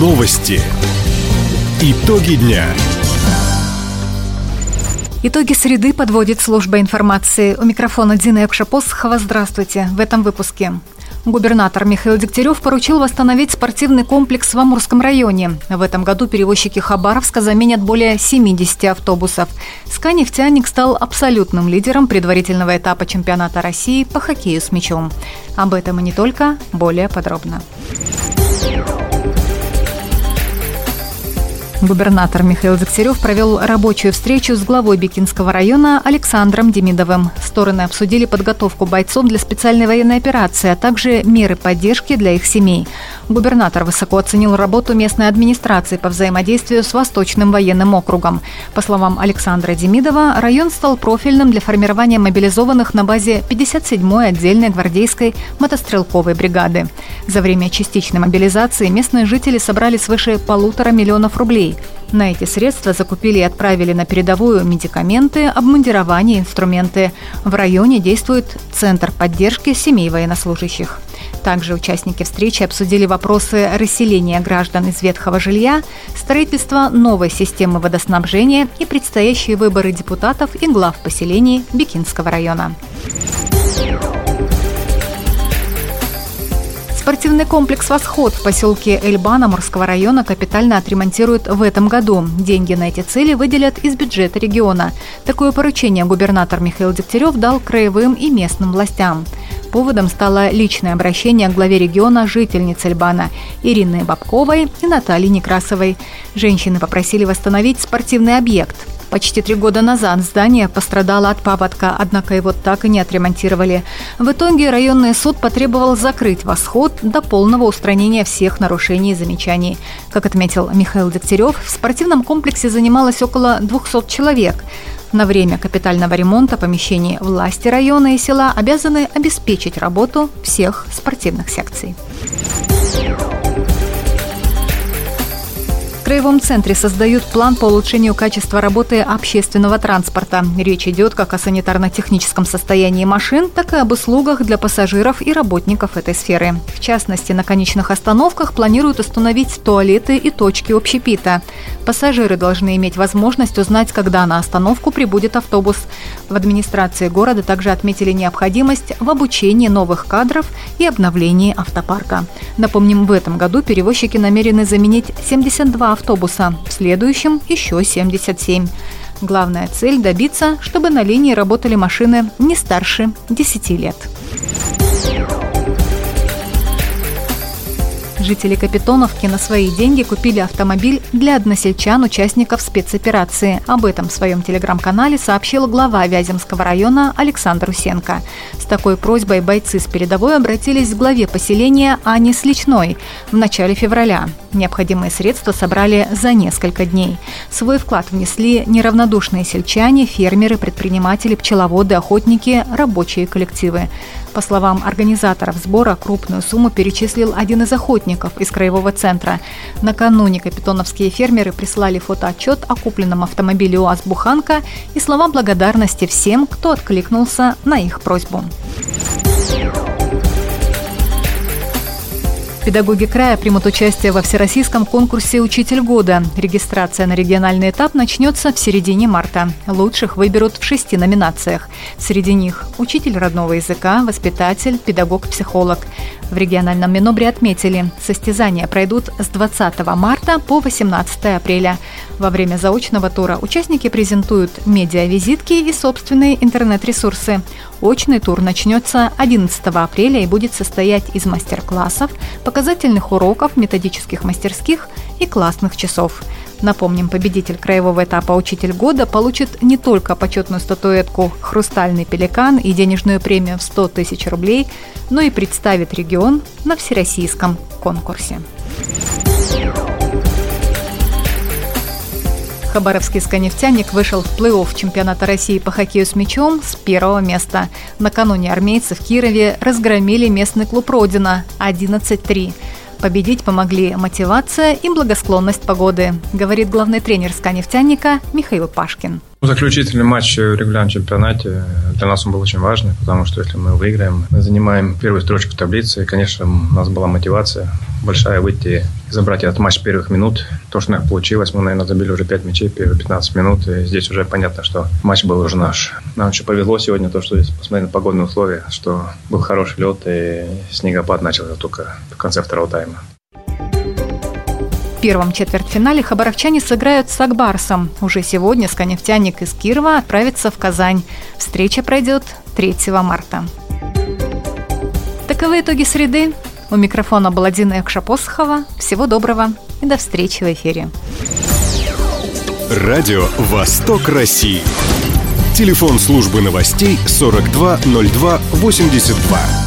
Новости. Итоги дня. Итоги среды подводит служба информации. У микрофона Дина Экшапосхова. Здравствуйте. В этом выпуске. Губернатор Михаил Дегтярев поручил восстановить спортивный комплекс в Амурском районе. В этом году перевозчики Хабаровска заменят более 70 автобусов. СКА «Нефтяник» стал абсолютным лидером предварительного этапа чемпионата России по хоккею с мячом. Об этом и не только, более подробно. Губернатор Михаил Дегтярев провел рабочую встречу с главой Бикинского района Александром Демидовым. Стороны обсудили подготовку бойцов для специальной военной операции, а также меры поддержки для их семей. Губернатор высоко оценил работу местной администрации по взаимодействию с Восточным военным округом. По словам Александра Демидова, район стал профильным для формирования мобилизованных на базе 57-й отдельной гвардейской мотострелковой бригады. За время частичной мобилизации местные жители собрали свыше полутора миллионов рублей. На эти средства закупили и отправили на передовую медикаменты, обмундирование, инструменты. В районе действует Центр поддержки семей военнослужащих. Также участники встречи обсудили вопросы расселения граждан из ветхого жилья, строительства новой системы водоснабжения и предстоящие выборы депутатов и глав поселений Бикинского района. Спортивный комплекс «Восход» в поселке Эльбана Морского района капитально отремонтируют в этом году. Деньги на эти цели выделят из бюджета региона. Такое поручение губернатор Михаил Дегтярев дал краевым и местным властям. Поводом стало личное обращение к главе региона жительниц Эльбана Ирины Бабковой и Натальи Некрасовой. Женщины попросили восстановить спортивный объект – Почти три года назад здание пострадало от паводка, однако его так и не отремонтировали. В итоге районный суд потребовал закрыть восход до полного устранения всех нарушений и замечаний. Как отметил Михаил Дегтярев, в спортивном комплексе занималось около 200 человек. На время капитального ремонта помещений власти района и села обязаны обеспечить работу всех спортивных секций. Краевом центре создают план по улучшению качества работы общественного транспорта. Речь идет как о санитарно-техническом состоянии машин, так и об услугах для пассажиров и работников этой сферы. В частности, на конечных остановках планируют установить туалеты и точки общепита. Пассажиры должны иметь возможность узнать, когда на остановку прибудет автобус. В администрации города также отметили необходимость в обучении новых кадров и обновлении автопарка. Напомним, в этом году перевозчики намерены заменить 72 автобуса, в следующем еще 77. Главная цель – добиться, чтобы на линии работали машины не старше 10 лет. Жители Капитоновки на свои деньги купили автомобиль для односельчан участников спецоперации. Об этом в своем телеграм-канале сообщил глава Вяземского района Александр Усенко. С такой просьбой бойцы с передовой обратились к главе поселения Ане Сличной в начале февраля. Необходимые средства собрали за несколько дней. Свой вклад внесли неравнодушные сельчане, фермеры, предприниматели, пчеловоды, охотники, рабочие коллективы. По словам организаторов сбора, крупную сумму перечислил один из охотников из краевого центра. Накануне капитоновские фермеры прислали фотоотчет о купленном автомобиле УАЗ «Буханка» и слова благодарности всем, кто откликнулся на их просьбу. Педагоги края примут участие во всероссийском конкурсе «Учитель года». Регистрация на региональный этап начнется в середине марта. Лучших выберут в шести номинациях. Среди них – учитель родного языка, воспитатель, педагог-психолог. В региональном Минобре отметили, состязания пройдут с 20 марта по 18 апреля. Во время заочного тура участники презентуют медиавизитки и собственные интернет-ресурсы. Очный тур начнется 11 апреля и будет состоять из мастер-классов, показательных уроков, методических мастерских и классных часов. Напомним, победитель краевого этапа «Учитель года» получит не только почетную статуэтку «Хрустальный пеликан» и денежную премию в 100 тысяч рублей, но и представит регион на всероссийском конкурсе. Хабаровский «Сканефтяник» вышел в плей-офф чемпионата России по хоккею с мячом с первого места. Накануне армейцы в Кирове разгромили местный клуб «Родина» 11-3. Победить помогли мотивация и благосклонность погоды, говорит главный тренер «Сканефтяника» Михаил Пашкин. Заключительный матч в регулярном чемпионате для нас он был очень важный, потому что если мы выиграем, мы занимаем первую строчку в таблице. И, конечно, у нас была мотивация большая выйти и забрать этот матч первых минут. То, что получилось, мы, наверное, забили уже 5 мячей первые 15 минут. И здесь уже понятно, что матч был уже наш. Нам очень повезло сегодня то, что здесь посмотрели на погодные условия, что был хороший лед и снегопад начался только в конце второго тайма. Первом четвертьфинале хабаровчане сыграют с Акбарсом. Уже сегодня сканефтяник из Кирова отправится в Казань. Встреча пройдет 3 марта. Таковы итоги среды. У микрофона была Дина Экшапосхова. Всего доброго и до встречи в эфире. Радио «Восток России». Телефон службы новостей 420282.